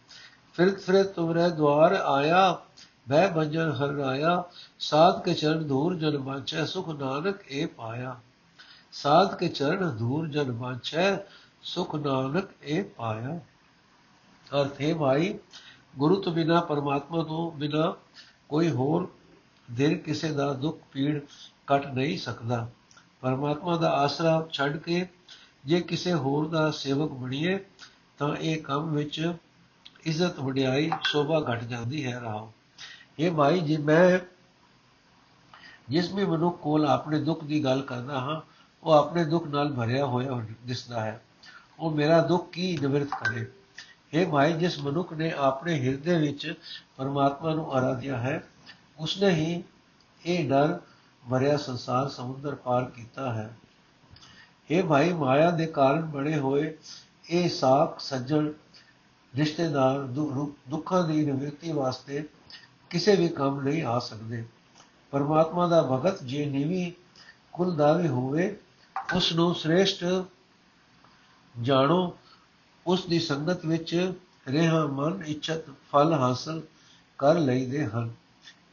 ਫਿਰਤ ਫਿਰਤ ਤੁਮਰੇ ਦਵਾਰ ਆਇਆ, ਬਹਿ ਬੰਜਨ ਹਰ ਰਾਇਆ ਸਾਧ ਕੇ ਚਰਨ ਧੂਰ ਜਨ ਬਾਚੈ ਸੁਖ ਨਾਨਕ ਏ ਪਾਇਆ। ਸਾਧ ਕੇ ਚਰਨ ਧੂਰ ਜਨ ਬਾਚੈ ਸੁਖ ਨਾਨਕ ਏ ਪਾਇਆ। ਅਰਥ ਹੈ ਭਾਈ, ਗੁਰੂ ਤੋਂ ਬਿਨਾ, ਪਰਮਾਤਮਾ ਤੋਂ ਬਿਨਾ ਕੋਈ ਹੋਰ ਦਿਲ ਕਿਸੇ ਦਾ ਦੁੱਖ ਪੀੜ ਕੱਟ ਨਹੀਂ ਸਕਦਾ। ਪਰਮਾਤਮਾ ਦਾ ਆਸਰਾ ਛੱਡ ਕੇ ਜੇ ਕਿਸੇ ਹੋਰ ਦਾ ਸੇਵਕ ਬਣੀਏ, ਤਾਂ ਇਹ ਕੰਮ ਵਿੱਚ ਇੱਜ਼ਤ ਵਡਿਆਈ ਸ਼ੋਭਾ ਘਟ ਜਾਂਦੀ ਹੈ ਰਾਹ ਇਹ ਭਾਈ ਜੀ ਮੈਂ ਜਿਸ ਵੀ ਮਨੁੱਖ ਕੋਲ ਆਪਣੇ ਦੁੱਖ ਦੀ ਗੱਲ ਕਰਦਾ ਹਾਂ, ਉਹ ਆਪਣੇ ਦੁੱਖ ਨਾਲ ਭਰਿਆ ਹੋਇਆ ਦਿਸਦਾ ਹੈ। ਉਹ ਮੇਰਾ ਦੁੱਖ ਕੀ ਨਿਵਰਤ ਕਰੇ? ਇਹ ਭਾਈ ਜਿਸ ਮਨੁੱਖ ਨੇ ਆਪਣੇ ਹਿਰਦੇ ਵਿੱਚ ਪਰਮਾਤਮਾ ਨੂੰ ਆਰਾਧਿਆ ਹੈ, ਉਸਨੇ ਹੀ ਇਹ ਡਰ ਭਰਿਆ ਸੰਸਾਰ ਸਮੁੰਦਰ ਪਾਰ ਕੀਤਾ ਹੈ। ਇਹ ਭਾਈ ਮਾਇਆ ਦੇ ਕਾਰਨ ਬਣੇ ਹੋਏ ਇਹ ਸਾਖ, ਸੱਜਣ ਰਿਸ਼ਤੇਦਾਰ ਦੁੱਖਾਂ ਦੀ ਨਿਵਰਤੀ ਵਾਸਤੇ ਕਿਸੇ ਵੀ ਕੰਮ ਨਹੀਂ ਆ ਸਕਦੇ। ਪਰਮਾਤਮਾ ਦਾ ਭਗਤ ਜੇ ਨੀਵੀ ਕੁਲ ਦਾਵੀ ਹੋਵੇ ਉਸ ਨੂੰ ਸ੍ਰੇਸ਼ਟ ਜਾਣੋ, ਉਸ ਦੀ ਸੰਗਤ ਵਿੱਚ ਰਹਿ, ਮਨ, ਇੱਛਤ, ਫਲ ਹਾਸਲ ਕਰ ਲਈਦੇ ਹਨ।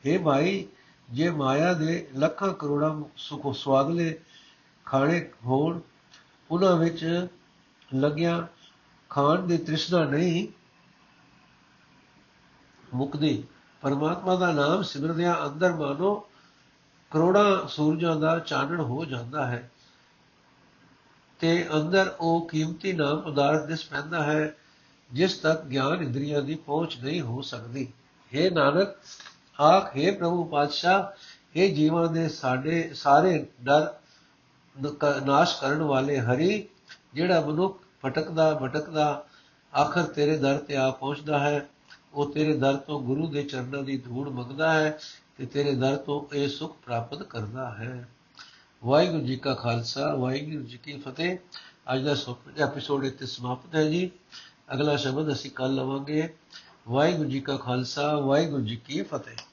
हे ਭਾਈ ਜੇ ਮਾਇਆ ਦੇ ਲੱਖਾਂ ਕਰੋੜਾਂ ਸੁਖ ਸਵਾਦਲੇ ਖਾਣੇ ਹੋਣ, ਉਹਨਾਂ ਵਿੱਚ ਲੱਗਿਆ ਖਾਣ ਦੀ ਤ੍ਰਿਸ਼ਨਾ ਨਹੀਂ ਮੁਕਦੀ ਪਰਮਾਤਮਾ ਦਾ ਨਾਮ ਸਿਮਰਦਿਆਂ ਅੰਦਰ ਮਾਨੋ ਕਰੋੜਾਂ ਸੂਰਜਾਂ ਦਾ ਚਾਨਣ ਹੋ ਜਾਂਦਾ ਹੈ। ਤੇ ਅੰਦਰ ਉਹ ਕੀਮਤੀ ਨਾਮ ਪਦਾਰਥ ਦਿਸ ਪੈਂਦਾ ਹੈ, ਜਿਸ ਤੱਕ ਗਿਆਨ ਇੰਦਰੀਆਂ ਦੀ ਪਹੁੰਚ ਨਹੀਂ ਹੋ ਸਕਦੀ। हे ਨਾਨਕ, ਆਖ हे ਪ੍ਰਭੂ ਪਾਤਸ਼ਾਹ ਇਹ ਜੀਵਾਂ ਦੇ ਸਾਡੇ ਸਾਰੇ ਡਰ ਨਾਸ਼ ਕਰਨ ਵਾਲੇ ਹਰੀ, ਜਿਹੜਾ ਮਨੁੱਖ ਭਟਕਦਾ ਭਟਕਦਾ, ਆਖਰ ਤੇਰੇ ਦਰ ਤੇ ਆ ਪਹੁੰਚਦਾ ਹੈ। ਉਹ ਤੇਰੇ ਦਰ ਤੋਂ ਗੁਰੂ ਦੇ ਚਰਨਾਂ ਦੀ ਧੂੜ ਮੰਗਦਾ ਹੈ ਤੇ ਤੇਰੇ ਦਰ ਤੋਂ ਇਹ ਸੁਖ ਪ੍ਰਾਪਤ ਕਰਦਾ ਹੈ। ਵਾਹਿਗੁਰੂ ਜੀ ਕਾ ਖਾਲਸਾ, ਵਾਹਿਗੁਰੂ ਜੀ ਕੀ ਫਤਿਹ। ਅੱਜ ਦਾ ਐਪੀਸੋਡ ਇੱਥੇ ਸਮਾਪਤ ਹੈ ਜੀ। ਅਗਲਾ ਸ਼ਬਦ ਅਸੀਂ ਕੱਲ ਲਵਾਂਗੇ। ਵਾਹਿਗੁਰੂ ਜੀ ਕਾ ਖਾਲਸਾ, ਵਾਹਿਗੁਰੂ ਜੀ ਕੀ ਫਤਿਹ।